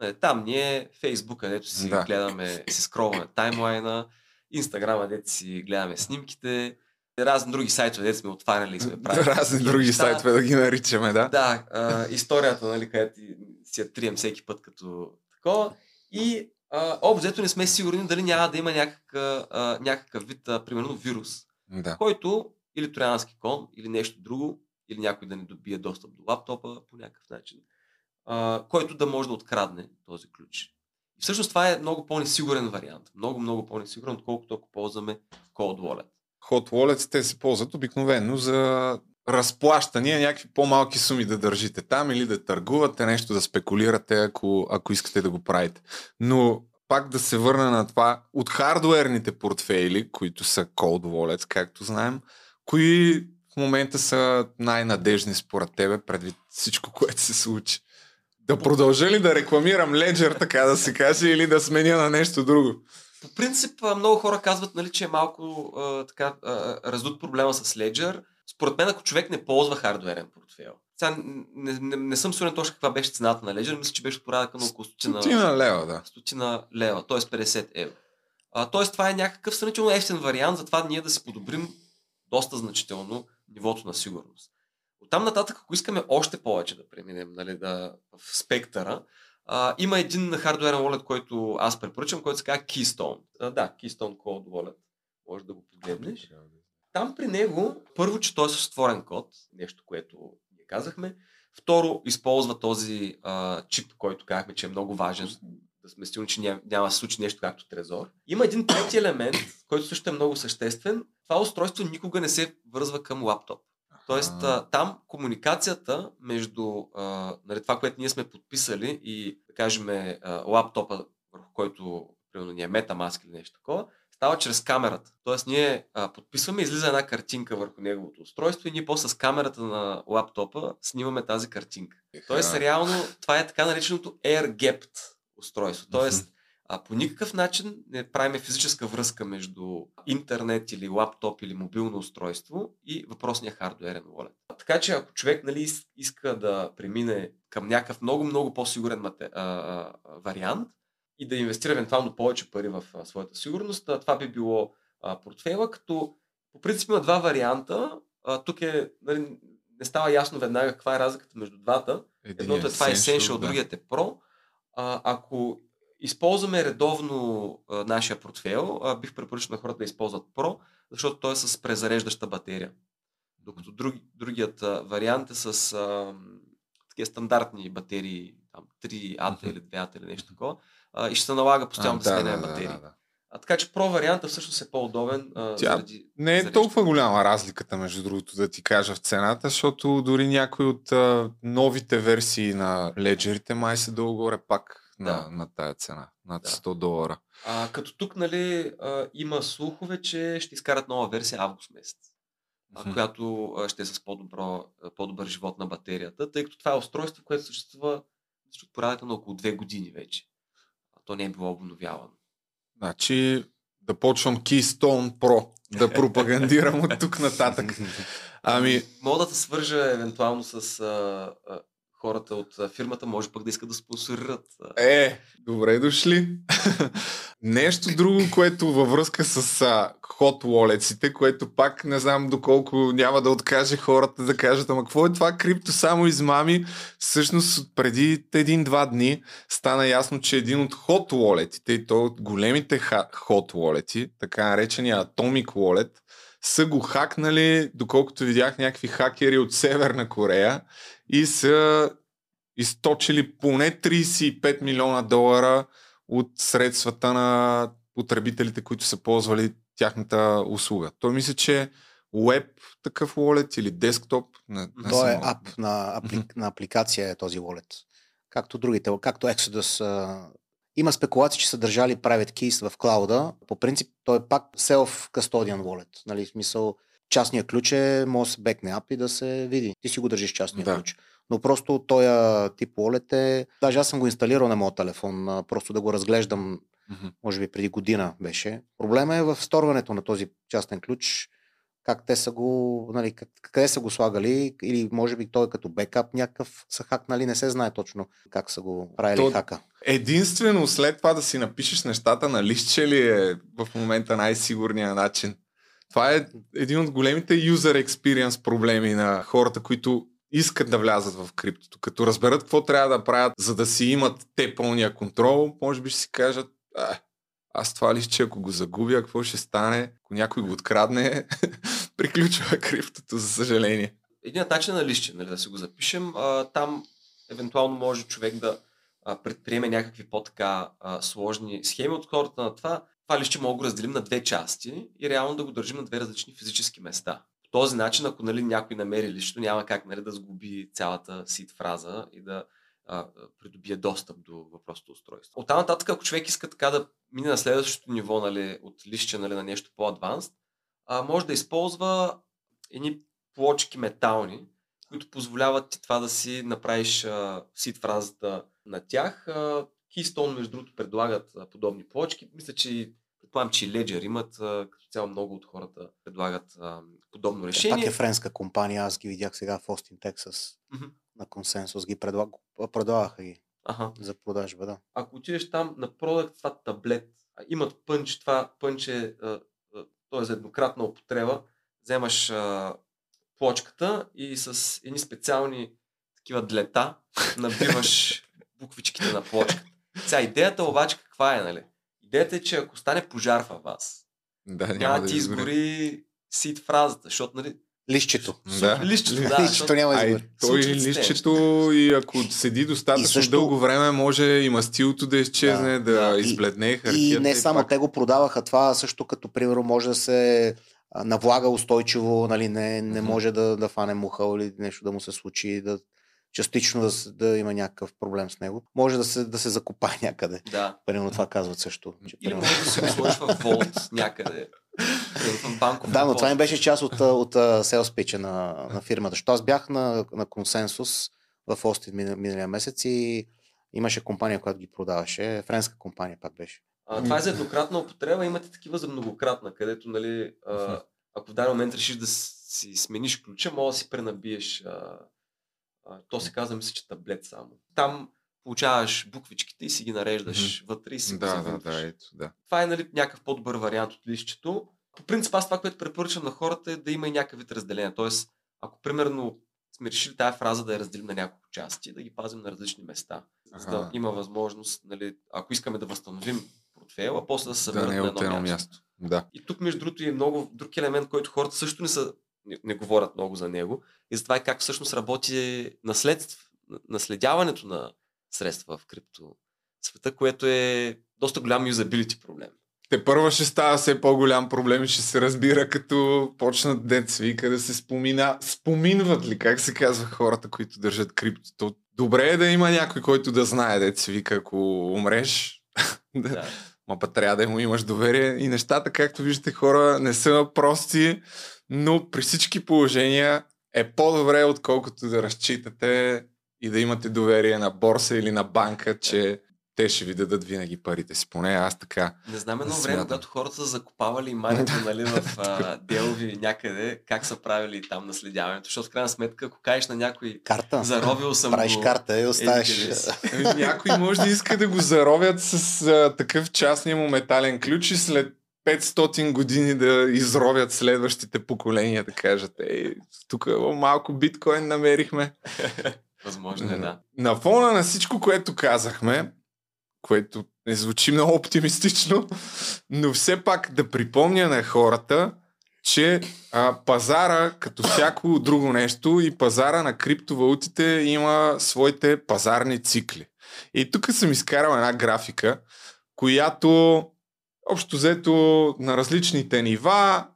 [SPEAKER 3] Нали, Там ни е Фейсбук, където си
[SPEAKER 1] Да.
[SPEAKER 3] гледаме, си скролваме таймлайна, Инстаграм, където си гледаме снимките, разни други сайтове, където сме отваряли и сме правили.
[SPEAKER 1] Разни
[SPEAKER 3] такива
[SPEAKER 1] други сайтове да ги наричаме, да?
[SPEAKER 3] Да, а, историята, нали, където си я трием всеки път като такова. И обзето не сме сигурни дали няма да има някакъв, а, някакъв вид, а, примерно, вирус,
[SPEAKER 1] Да.
[SPEAKER 3] който или троянски кон, или нещо друго, или някой да не добие достъп до лаптопа по някакъв начин, а, който да може да открадне този ключ. И всъщност това е много по-несигурен вариант. Много, много по-несигурен, отколкото ако ползваме Cold Wallet.
[SPEAKER 1] Hot Wallets те се ползват обикновено за разплащания, някакви по-малки суми да държите там или да търгувате, нещо да спекулирате, ако, ако искате да го правите. Но пак да се върна на това, от хардуерните портфейли, които са Cold Wallets, както знаем, кои момента са най-надежни според тебе, предвид всичко, което се случи? Да продължа ли да рекламирам Ledger, така да се каже, или да сменя на нещо друго?
[SPEAKER 3] По принцип, много хора казват, нали, че е малко а, така, а, раздут проблема с Ledger. Според мен, ако човек не ползва хардуерен портфел. Сега не, не, не съм сигурен точно каква беше цената на Ledger, мисля, че беше порядъка на около стотина,
[SPEAKER 1] Стотина лева, да.
[SPEAKER 3] стотина лева, т.е. 50 евро. А, т.е. това е някакъв сравнително ефтин вариант за това ние да си подобрим доста значително нивото на сигурност. Оттам нататък, ако искаме още повече да преминем нали, да, в спектъра, а, има един хардуерен wallet, който аз препоръчвам, който се казва Keystone. А, да, Keystone Cold Wallet. Може да го погледнеш. Там при него, първо, че той е с отворен код, нещо, което ние казахме. Второ, използва този а, чип, който казахме, че е много важен, да сме сигурни, че няма, няма да се случи нещо както Трезор. Има един трети елемент, който също е много съществен. Това устройство никога не се връзва към лаптоп. Тоест, а, там комуникацията между а, нали, това, което ние сме подписали и, да кажем, а, лаптопа, върху който, примерно, ни е MetaMask или нещо такова, става чрез камерата. Тоест, ние а, подписваме, излиза една картинка върху неговото устройство и ние после с камерата на лаптопа снимаме тази картинка. Тоест, реално, това е така нареченото air-gapped устройство. Тоест, а, по никакъв начин не правим физическа връзка между интернет или лаптоп или мобилно устройство и въпросния хардуерен wallet. Така че ако човек нали, ис- иска да премине към някакъв много-много по-сигурен мате, а, а, вариант и да инвестира евентуално повече пари в а, своята сигурност, а, това би било а, портфейла, като по принцип има два варианта. А, тук е, нали, не става ясно веднага каква е разликата между двата. Едното е това Essential,
[SPEAKER 1] да.
[SPEAKER 3] другият е Pro. А, ако използваме редовно а, нашия портфейл, а, бих препоръчал на хората да използват Pro, защото той е с презареждаща батерия. Докато друг, другият а, вариант е с а, такива стандартни батерии, там 3 ата или 2 ата или нещо такова, а, и ще се налага постоянно да, сменяме батерии. Да, да. А, така че Pro варианта всъщност е по-удобен. А,
[SPEAKER 1] Тя
[SPEAKER 3] заради,
[SPEAKER 1] не е
[SPEAKER 3] заради-
[SPEAKER 1] толкова голяма разликата, между другото, да ти кажа в цената, защото дори някои от а, новите версии на леджерите май се долу-горе пак на,
[SPEAKER 3] Да.
[SPEAKER 1] на тая цена, над
[SPEAKER 3] Да.
[SPEAKER 1] 100 долара.
[SPEAKER 3] А, като тук, нали, а, има слухове, че ще изкарат нова версия август месец, а,
[SPEAKER 1] Мгм.
[SPEAKER 3] която а, ще е с по-добро, по-добър живот на батерията, тъй като това е устройство, което съществува порядъка на около две години вече. А то не е било обновявано.
[SPEAKER 1] Значи да почвам Keystone Pro да пропагандирам от тук нататък. Ами,
[SPEAKER 3] Мога да те свържа евентуално с а, а, хората от фирмата, може пък да искат да спонсорират.
[SPEAKER 1] Е, добре дошли. Нещо друго, което във връзка с а, hot wallets което пак не знам доколко няма да откаже хората да кажат, ама какво е това крипто само измами? Всъщност преди един-два дни стана ясно, че един от hot wallet и то от големите hot wallet така наречения Atomic Wallet, са го хакнали, доколкото видях някакви хакери от Северна Корея и са източили поне 35 милиона долара от средствата на потребителите, които са ползвали тяхната услуга. Той мисля, че веб такъв wallet или десктоп. Не, не
[SPEAKER 2] То
[SPEAKER 1] съм
[SPEAKER 2] е
[SPEAKER 1] много-
[SPEAKER 2] ап на, апли... на апликация е този wallet. Както другите, както Exodus. А... Има спекулации, че са държали private keys в клауда. По принцип, той е пак self-custodian wallet. Нали, в смисъл, частния ключ е, може да се бекне ап и да се види. Ти си го държиш частния
[SPEAKER 1] Да.
[SPEAKER 2] ключ. Но просто този тип wallet е... Даже аз съм го инсталирал на моят телефон, просто да го разглеждам
[SPEAKER 1] Мгм.
[SPEAKER 2] може би преди година беше. Проблема е в сторването на този частен ключ, как те са го, нали, къде са го слагали, или може би той като бекап някакъв са хакнали, не се знае точно как са го правили
[SPEAKER 1] То-
[SPEAKER 2] хака.
[SPEAKER 1] Единствено след това да си напишеш нещата на листче ли е в момента най-сигурният начин? Това е един от големите user experience проблеми на хората, които искат да влязат в криптото. Като разберат какво трябва да правят, за да си имат те пълния контрол, може би ще си кажат, а, аз това листче, ако го загубя, какво ще стане? Ако някой го открадне, приключва криптото, за съжаление.
[SPEAKER 3] Единият начин на лище, нали, да си го запишем, а, там евентуално може човек да а, предприеме някакви по-така сложни схеми от хората на това. Това лище мога да го разделим на две части и реално да го държим на две различни физически места. По този начин, ако нали, някой намери лището, няма как нали, да сгуби цялата сит фраза и да а, придобие достъп до въпросното устройство. От там нататък, ако човек иска така да мине на следващото ниво нали, от лище нали, на нещо по-адванст, може да използва едни плочки метални, които позволяват ти това да си направиш а, сит фразата на тях. Keystone, между другото, предлагат подобни плочки. Мисля, че предполагам, че и Ledger имат, като цяло много от хората предлагат подобно
[SPEAKER 2] Пак
[SPEAKER 3] решение.
[SPEAKER 2] е френска компания, аз ги видях сега в Остин, Тексас.
[SPEAKER 3] Мгм.
[SPEAKER 2] На консенсус ги предлаг... предлагаха ги
[SPEAKER 3] Аха.
[SPEAKER 2] за продажба, да.
[SPEAKER 3] Ако отидеш там на продукт, това таблет, имат пънч, това пънч е, то е за еднократна употреба, вземаш а, плочката и с едни специални такива длета набиваш буквичките на плочката. Сега идеята обаче каква е, нали? Идеята е, че ако стане пожар във вас,
[SPEAKER 1] Да, няма,
[SPEAKER 3] няма
[SPEAKER 1] да
[SPEAKER 3] ти изгори сит фразата, защото, нали,
[SPEAKER 2] Лището.
[SPEAKER 1] Да.
[SPEAKER 3] лището, да,
[SPEAKER 2] Лището няма
[SPEAKER 1] Ай,
[SPEAKER 2] изгори.
[SPEAKER 1] той
[SPEAKER 3] Случват се
[SPEAKER 1] листчето и ако седи достатъчно
[SPEAKER 2] И също-
[SPEAKER 1] дълго време, може и мастилото да изчезне, да,
[SPEAKER 2] Да,
[SPEAKER 1] да
[SPEAKER 2] и-
[SPEAKER 1] избледне
[SPEAKER 2] И
[SPEAKER 1] хартията.
[SPEAKER 2] не само
[SPEAKER 1] пак-
[SPEAKER 2] те го продаваха това, също като примерно може да се навлага устойчиво, нали, не, не
[SPEAKER 1] Мгм.
[SPEAKER 2] може да, да фане муха или нещо да му се случи, да частично да, да има някакъв проблем с него. Може да се, да се закопае някъде.
[SPEAKER 3] Да.
[SPEAKER 2] Примерно това казват също. Че,
[SPEAKER 3] Или
[SPEAKER 2] примерно...
[SPEAKER 3] може да си го сложиш в волт някъде. Банков
[SPEAKER 2] Да, но това им беше част от, от селс пича на, на фирмата. Защото аз бях на, на консенсус в Остин мина- миналия месец и имаше компания, която ги продаваше. Френска компания пак беше.
[SPEAKER 3] А, това е за еднократна употреба, имате такива за многократна, където, нали, а, ако в даден момент решиш да си смениш ключа, може да си пренабиеш. А, то се казва, мисля, че таблет само. Там получаваш буквичките и си ги нареждаш вътре и си го
[SPEAKER 1] Да, да, да, ето, да.
[SPEAKER 3] Това е нали, някакъв по-добър вариант от листчето. По принцип, аз това, което препоръчвам на хората е да има и някакъв вид разделение. Тоест, ако примерно сме решили тази фраза да я разделим на няколко части, да ги пазим на различни места. За да има възможност, нали, ако искаме да възстановим портфейла, после да се
[SPEAKER 1] Да
[SPEAKER 3] съберат
[SPEAKER 1] не е
[SPEAKER 3] на едно място.
[SPEAKER 1] място. Да.
[SPEAKER 3] И тук, между другото, е много друг елемент, който хората също не, са, не, не говорят много за него. И за това е как всъщност работи наследство, наследяването на средства в крипто света, което е доста голям юзабилити проблем.
[SPEAKER 1] Те първо ще става все по-голям проблем и ще се разбира като почнат дет свика да се спомина, споминват ли, как се казва хората, които държат криптото. Добре е да има някой, който да знае дет свика, ако умреш. да. Ма па трябва да му имаш доверие и нещата, както виждате, хора, не са прости, но при всички положения е по-добре, отколкото да разчитате и да имате доверие на борса или на банка, че те ще ви дадат винаги парите си. Поне аз така.
[SPEAKER 3] Не знам едно време, когато хората са закопавали имането нали, в а, делови някъде, как са правили там наследяването, защото в крайна сметка, ако кажеш на някой
[SPEAKER 2] Карта.
[SPEAKER 3] заровил съм
[SPEAKER 2] Правиш
[SPEAKER 3] го,
[SPEAKER 2] карта и
[SPEAKER 3] еди
[SPEAKER 2] оставиш.
[SPEAKER 1] Ами, Някой може да иска да го заровят с а, такъв частния му метален ключ и след 500 години да изровят следващите поколения, да кажат, ей, тук малко биткоин намерихме.
[SPEAKER 3] Възможно е, да.
[SPEAKER 1] На фона на всичко, което казахме, което не звучи много оптимистично, но все пак да припомня на хората, че а, пазара, като всяко друго нещо, и пазара на криптовалутите има своите пазарни цикли. И тук съм изкарал една графика, която общо взето на различните нива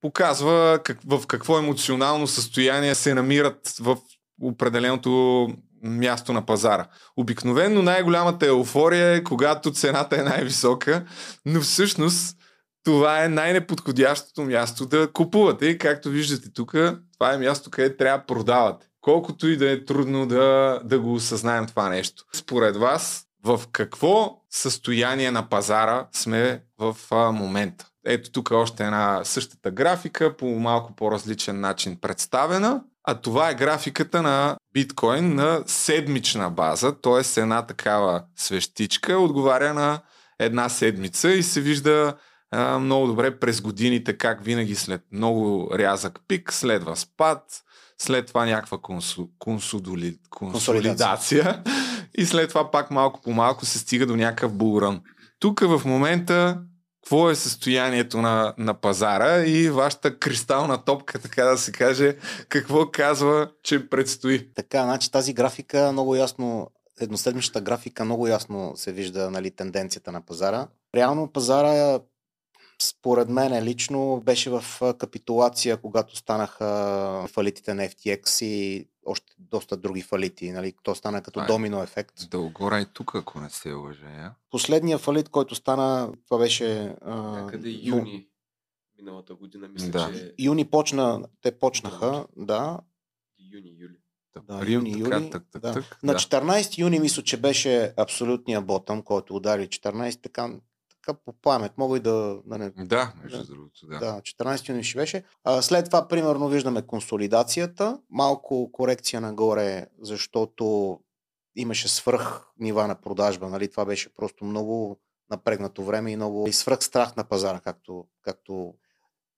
[SPEAKER 1] показва как, в какво емоционално състояние се намират в определеното място на пазара. Обикновено най-голямата еуфория е когато цената е най-висока, но всъщност това е най-неподходящото място да купувате. И както виждате тук, това е място, където трябва да продавате. Колкото и да е трудно да, да го осъзнаем това нещо. Според вас, в какво състояние на пазара сме в а, момента? Ето тук още една същата графика, по малко по-различен начин представена. А това е графиката на биткоин на седмична база, т.е. една такава свещичка отговаря на една седмица и се вижда а, много добре през годините как винаги след много рязък пик следва спад, след това някаква консу, консудоли, консолидация и след това пак малко по малко се стига до някакъв булран. Тук в момента какво е състоянието на, на пазара и вашата кристална топка, така да се каже, какво казва, че предстои.
[SPEAKER 2] Така, значи тази графика много ясно, едноседмичната графика много ясно се вижда нали, тенденцията на пазара. Реално пазара според мен лично беше в капитулация, когато станаха фалитите на FTX и още доста други фалити. Нали? То стана като
[SPEAKER 1] Това е.
[SPEAKER 2] домино ефект.
[SPEAKER 1] Дългора и тук, ако не се лъжа.
[SPEAKER 2] Последния фалит, който стана, това беше... А,
[SPEAKER 3] Някъде
[SPEAKER 2] но-
[SPEAKER 3] юни миналата година, мисля,
[SPEAKER 1] Да.
[SPEAKER 3] че
[SPEAKER 2] Юни почна, те почнаха, да,
[SPEAKER 3] юни, юли.
[SPEAKER 2] Да,
[SPEAKER 1] Април,
[SPEAKER 2] юни,
[SPEAKER 1] така,
[SPEAKER 2] юли.
[SPEAKER 1] так, так,
[SPEAKER 2] да.
[SPEAKER 1] так,
[SPEAKER 2] На
[SPEAKER 1] да.
[SPEAKER 2] 14 юни мисля, че беше абсолютния ботъм, който удари 14, така, така по памет. Мога и да, да не...
[SPEAKER 1] Да, между
[SPEAKER 2] Да.
[SPEAKER 1] другото, да.
[SPEAKER 2] Да, 14 юни ще беше. А, след това, примерно, виждаме консолидацията. Малко корекция нагоре, защото имаше свръх нива на продажба. Нали? Това беше просто много напрегнато време и много и свръх страх на пазара, както, както,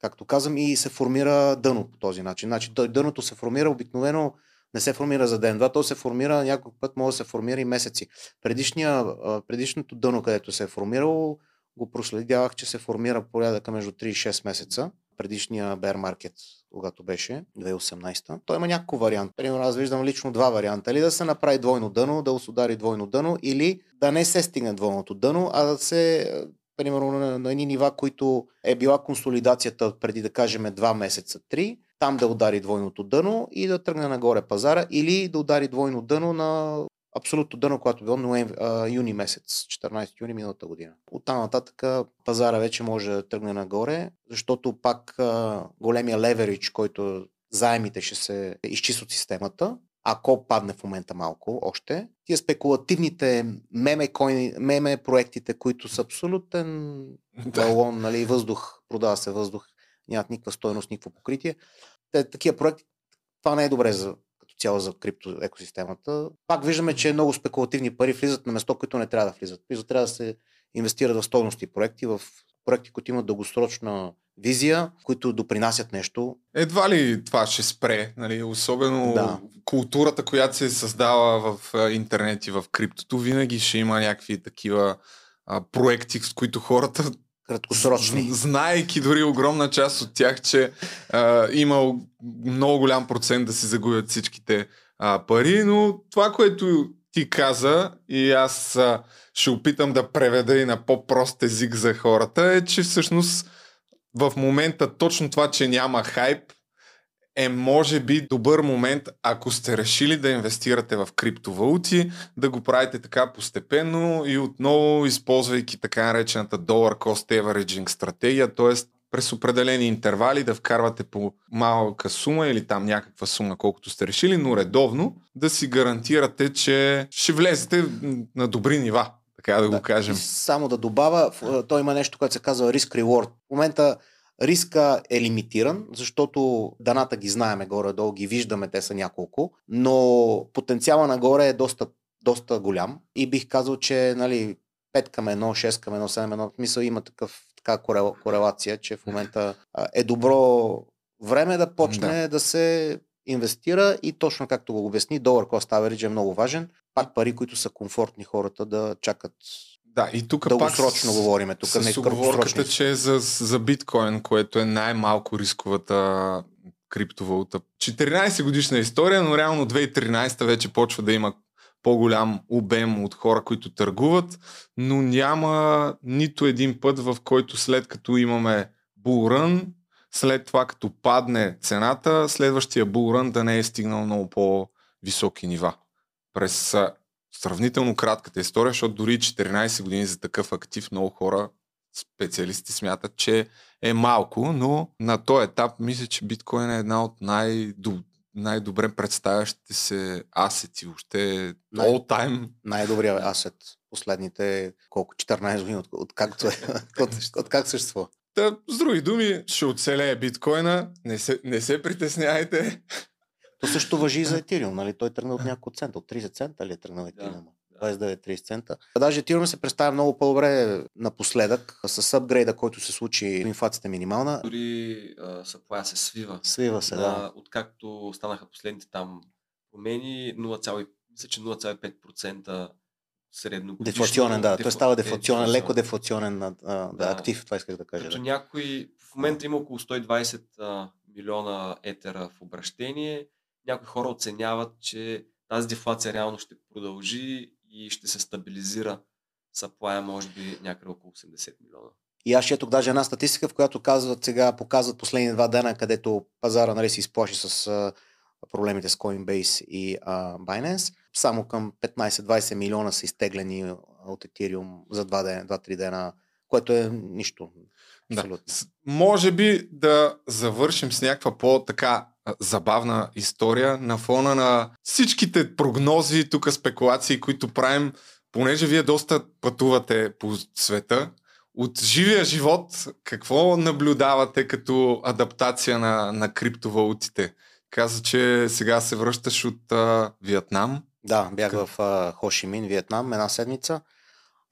[SPEAKER 2] както казвам, и се формира дъно по този начин. Значи, дъ- дъното се формира обикновено не се формира за ден-два, то се формира няколко път, може да се формира и месеци. Предишния, предишното дъно, където се е формирало, го проследявах, че се формира порядъка между 3 и 6 месеца. Предишния bear market, когато беше 2018. Той има няколко варианта. Примерно аз виждам лично два варианта. Или да се направи двойно дъно, да се удари двойно дъно, или да не се стигне двойното дъно, а да се примерно на, на едни нива, които е била консолидацията преди да кажем 2 месеца, 3, там да удари двойното дъно и да тръгне нагоре пазара, или да удари двойно дъно на абсолютно дъно, когато било ноември, а, юни месец, 14 юни миналата година. От там нататък пазара вече може да тръгне нагоре, защото пак а, големия леверидж, който заемите ще се изчисли от системата, ако падне в момента малко още, тия спекулативните меме, койни, меме проектите, които са абсолютен балон, нали, въздух, продава се въздух, нямат никаква стойност, никакво покритие. Те, такива проекти, това не е добре за, цяло за крипто екосистемата. Пак виждаме, че много спекулативни пари влизат на место, които не трябва да влизат. Влизат, трябва да се инвестират в стойности проекти, в проекти, които имат дългосрочна визия, които допринасят нещо.
[SPEAKER 1] Едва ли това ще спре, нали? особено да. културата, която се създава в интернет и в криптото, винаги ще има някакви такива а, проекти, с които хората
[SPEAKER 2] краткосрочни.
[SPEAKER 1] Знаейки дори огромна част от тях, че а, има много голям процент да се загубят всичките а, пари, но това, което ти каза и аз а, ще опитам да преведа и на по-прост език за хората, е, че всъщност в момента точно това, че няма хайп, е може би добър момент, ако сте решили да инвестирате в криптовалути, да го правите така постепенно и отново използвайки така наречената Dollar Cost Averaging стратегия, т.е. през определени интервали да вкарвате по малка сума или там някаква сума, колкото сте решили, но редовно да си гарантирате, че ще влезете на добри нива така да, да го кажем.
[SPEAKER 2] Само да добавя, той има нещо, което се казва риск-reward. В момента риска е лимитиран, защото даната ги знаеме горе-долу, ги виждаме, те са няколко, но потенциала нагоре е доста, доста голям и бих казал, че нали, 5 към 1, 6 към 1, 7 1, мисъл има такъв, така корелация, че в момента е добро време да почне да, да се инвестира и точно както го обясни, долар cost average е много важен. Пак пари, които са комфортни хората да чакат
[SPEAKER 1] да, и тук
[SPEAKER 2] дългосрочно
[SPEAKER 1] пак
[SPEAKER 2] говориме. Тук
[SPEAKER 1] с не оговорката, че е за, за биткоин, което е най-малко рисковата криптовалута. 14 годишна история, но реално 2013 вече почва да има по-голям обем от хора, които търгуват, но няма нито един път, в който след като имаме булрън, след това като падне цената, следващия булрън да не е стигнал много по-високи нива. През сравнително кратката история, защото дори 14 години за такъв актив много хора, специалисти смятат, че е малко, но на този етап мисля, че биткоин е една от най- най-добре представящите се асети, въобще най- all time.
[SPEAKER 2] Най-добрият асет последните колко 14 години, от, от, както е, от, от как съществува.
[SPEAKER 1] Та, с други думи, ще оцелее биткоина, не се, не се притесняйте.
[SPEAKER 2] То също въжи и за Ethereum, нали? Той тръгна от няколко цента, от 30 цента ли е тръгнал Ethereum? Да. 29-30 цента. А даже Ethereum се представя много по-добре напоследък, с апгрейда, който се случи, инфлацията е минимална.
[SPEAKER 3] Дори съплая се свива.
[SPEAKER 2] Свива се, да.
[SPEAKER 3] Откакто станаха последните там промени, 0, мисля, че 0,5% средно.
[SPEAKER 2] Дефлационен, да. Той става дефлационен, леко дефлационен а, да, да, актив, това исках да кажа.
[SPEAKER 3] Като
[SPEAKER 2] да.
[SPEAKER 3] някой, в момента има около 120 а, милиона етера в обращение. Някои хора оценяват, че тази дефлация реално ще продължи и ще се стабилизира саплая, може би някъде около 80 милиона.
[SPEAKER 2] И аз четох даже една статистика, в която казват сега, показват последни два дена, където пазара нали, се изплаши с а, проблемите с Coinbase и а, Binance. Само към 15-20 милиона са изтеглени от Ethereum за 2-3 дена, което е нищо.
[SPEAKER 1] Да. Може би да завършим с някаква по-така забавна история на фона на всичките прогнози, тук спекулации, които правим, понеже вие доста пътувате по света. От живия живот, какво наблюдавате като адаптация на, на криптовалутите? Каза, че сега се връщаш от а, Виетнам.
[SPEAKER 2] Да, бях в а, Хошимин, Виетнам, една седмица.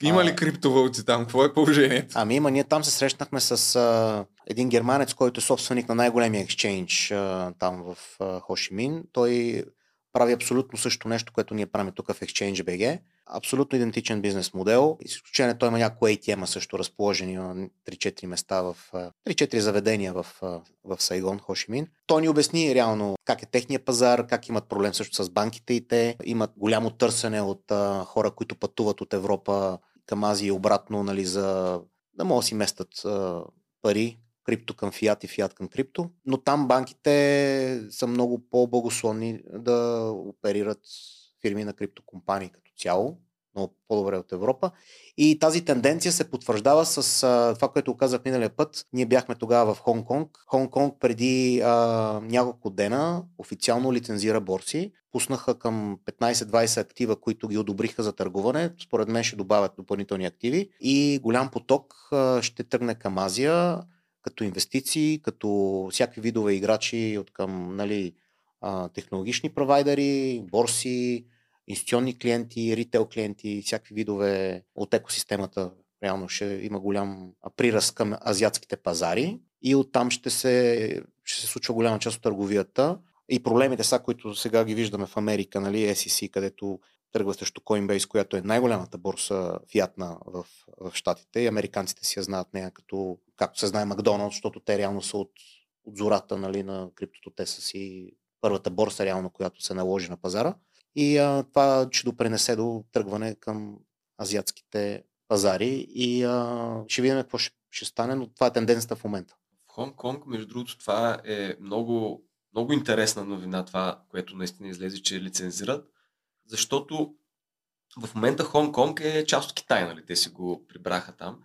[SPEAKER 1] Има ли криптовалути там? Какво е положението?
[SPEAKER 2] Ами има, ние там се срещнахме с а, един германец, който е собственик на най-големия екшенж а, там в а, Хошимин. Той прави абсолютно също нещо, което ние правим тук в Exchange BG. Абсолютно идентичен бизнес модел. Изключение той има някои ATM също разположени на 3-4 места в 3-4 заведения в, в Сайгон, Хошимин. Той ни обясни реално как е техния пазар, как имат проблем също с банките и те. Имат голямо търсене от хора, които пътуват от Европа към Азия и обратно, нали, за да могат да си местат пари, крипто към фиат и фиат към крипто. Но там банките са много по-благословни да оперират фирми на криптокомпании като цяло, много по-добре от Европа. И тази тенденция се потвърждава с а, това, което казах миналия път. Ние бяхме тогава в Хонг-Конг. Хонг-Конг преди а, няколко дена официално лицензира борси. Пуснаха към 15-20 актива, които ги одобриха за търгуване. Според мен ще добавят допълнителни активи. И голям поток а, ще тръгне към Азия като инвестиции, като всякакви видове играчи от към нали, технологични провайдери, борси, институционни клиенти, ритейл клиенти, всякакви видове от екосистемата. Реално ще има голям приръст към азиатските пазари. и оттам ще се, ще се случва голяма част от търговията. И проблемите са, които сега ги виждаме в Америка, нали, SEC, където тръгва срещу Coinbase, която е най-голямата борса фиатна в, в Штатите и американците си я знаят нея като, както се знае Макдоналд, защото те реално са от, от зората нали, на криптото. Те са си първата борса реално, която се наложи на пазара. И а, това ще допренесе до тръгване към азиатските пазари и а, ще видим какво ще, ще стане, но това е тенденцията в момента.
[SPEAKER 3] В Хонг-Конг, между другото, това е много, много интересна новина, това, което наистина излезе, че лицензират, защото в момента Хонг-Конг е част от Китай, нали? Те си го прибраха там.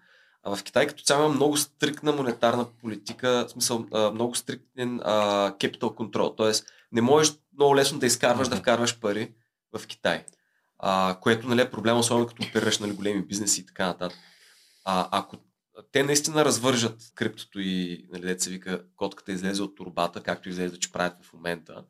[SPEAKER 3] А в Китай като цяло има много стрикна монетарна политика, в смисъл много стриктен capital control, т.е. не можеш много лесно да изкарваш, да вкарваш пари в Китай. А, което нали, е проблем, особено като оперираш нали, големи бизнеси и така нататък. А, ако те наистина развържат криптото и нали, деца вика котката излезе от турбата, както излезе, че правят в момента,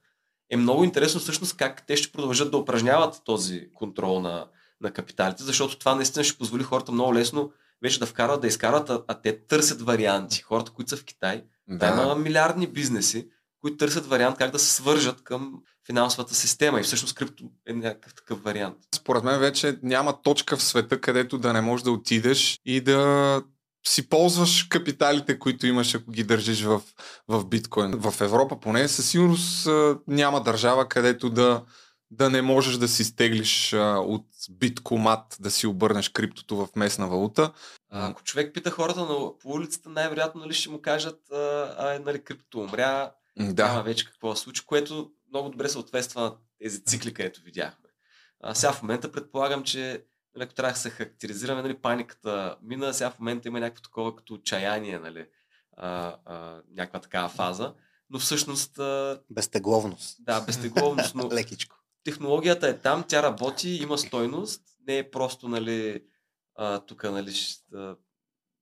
[SPEAKER 3] е много интересно всъщност как те ще продължат да упражняват този контрол на, на капиталите, защото това наистина ще позволи хората много лесно вече да вкарат, да изкарат, а, а те търсят варианти. Хората, които са в Китай, да. има милиардни бизнеси, които търсят вариант как да се свържат към финансовата система и всъщност крипто е някакъв такъв вариант.
[SPEAKER 1] Според мен вече няма точка в света, където да не можеш да отидеш и да си ползваш капиталите, които имаш, ако ги държиш в, в биткоин. В Европа поне със сигурност няма държава, където да, да не можеш да си стеглиш а, от биткомат, да си обърнеш криптото в местна валута.
[SPEAKER 3] А, ако човек пита хората на, по улицата, най-вероятно нали, ще му кажат, а, а нали, криптото умря, да. няма вече какво случи, което много добре съответства на тези цикли, където видяхме. А, сега в момента предполагам, че нали, ако трябва да се характеризираме, нали, паниката мина, сега в момента има някакво такова като отчаяние, нали, а, а, някаква такава фаза, но всъщност... А...
[SPEAKER 2] Безтегловност.
[SPEAKER 3] Да, безтегловност, но...
[SPEAKER 2] Лекичко.
[SPEAKER 3] Технологията е там, тя работи, има стойност, не е просто, нали, тук, нали, ще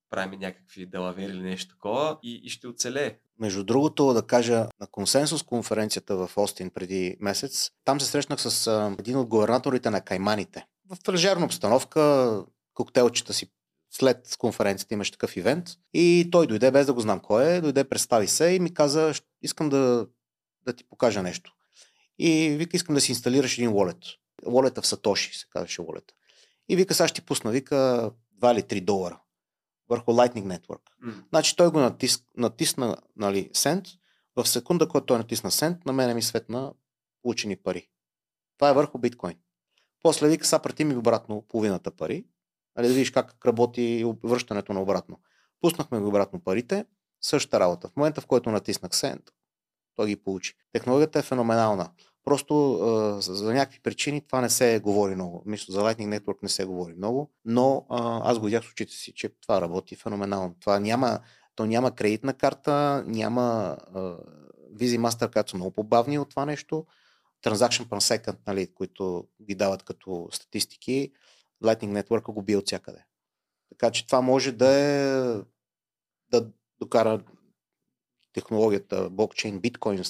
[SPEAKER 3] правим някакви делавери или нещо такова и, и ще оцелее.
[SPEAKER 2] Между другото, да кажа, на консенсус конференцията в Остин преди месец, там се срещнах с един от губернаторите на Кайманите. В лежерна обстановка, коктейлчета си след конференцията имаш такъв ивент и той дойде без да го знам кой е, дойде, представи се и ми каза, искам да, да ти покажа нещо. И вика, искам да си инсталираш един wallet. Wallet в Сатоши се казваше wallet. И вика, сега ще ти пусна, вика 2 или 3 долара върху Lightning Network. Mm. Значи той го натис, натисна нали, Send, в секунда, когато той натисна Send, на мене ми светна получени пари. Това е върху биткоин. После вика, са прати ми обратно половината пари, нали, да видиш как работи връщането на обратно. Пуснахме го обратно парите, същата работа. В момента, в който натиснах Send, той ги получи. Технологията е феноменална. Просто а, за някакви причини това не се говори много. Мисля, за Lightning Network не се говори много, но а, аз го видях с очите си, че това работи феноменално. Това няма, то няма кредитна карта, няма а, Visa Mastercard са много по-бавни от това нещо. Transaction per second, нали, които ги дават като статистики, Lightning Network го бие от всякъде. Така че това може да е да докара технологията блокчейн, биткоин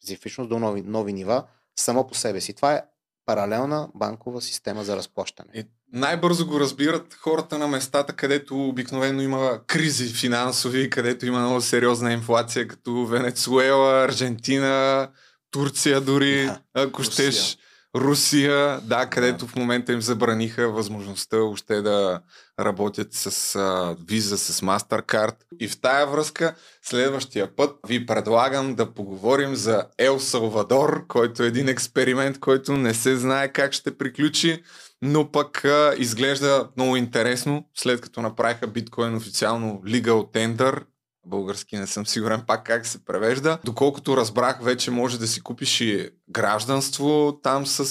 [SPEAKER 2] специфичност до нови, нови нива само по себе си. Това е паралелна банкова система за разплащане. И
[SPEAKER 1] най-бързо го разбират хората на местата, където обикновено има кризи финансови, където има много сериозна инфлация, като Венецуела, Аржентина, Турция дори, да, ако Русия. щеш. Русия, да, където в момента им забраниха възможността още да работят с а, виза, с MasterCard. И в тая връзка следващия път ви предлагам да поговорим за Ел Салвадор, който е един експеримент, който не се знае как ще приключи, но пък а, изглежда много интересно, след като направиха биткоин официално legal tender български не съм сигурен пак как се превежда. Доколкото разбрах, вече може да си купиш и гражданство там с,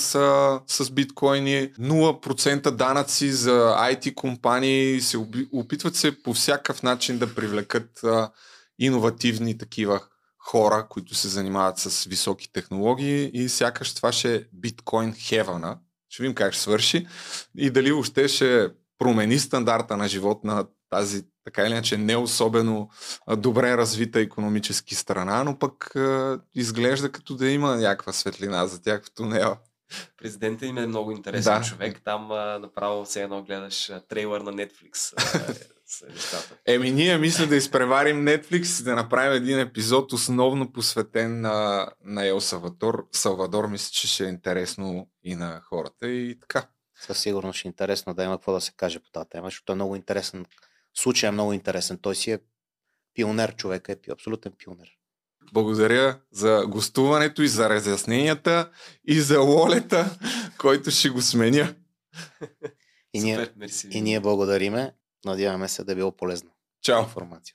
[SPEAKER 1] с биткоини. 0% данъци за IT компании. Се опитват се по всякакъв начин да привлекат а, иновативни такива хора, които се занимават с високи технологии и сякаш това ще е биткоин хевана. Ще видим как ще свърши и дали въобще ще промени стандарта на живот на тази така или иначе не особено добре развита економически страна, но пък а, изглежда като да има някаква светлина за тях в тунела.
[SPEAKER 3] Президентът им е много интересен да. човек. Там а, направо все едно гледаш а, трейлър на Netflix. А.
[SPEAKER 1] Еми, ние мисля да изпреварим Netflix, да направим един епизод основно посветен на, на Ел Салвадор. Салвадор мисля, че ще е интересно и на хората и така.
[SPEAKER 2] Със сигурност ще е интересно да има какво да се каже по тази тема, защото е много интересен. Случай е много интересен. Той си е пионер, човек е абсолютен пионер.
[SPEAKER 1] Благодаря за гостуването и за разясненията и за лолета, който ще го сменя.
[SPEAKER 2] И ние,
[SPEAKER 3] Супер, мерси.
[SPEAKER 2] и ние благодариме. Надяваме се да е било полезна
[SPEAKER 1] Чао!
[SPEAKER 2] информацията.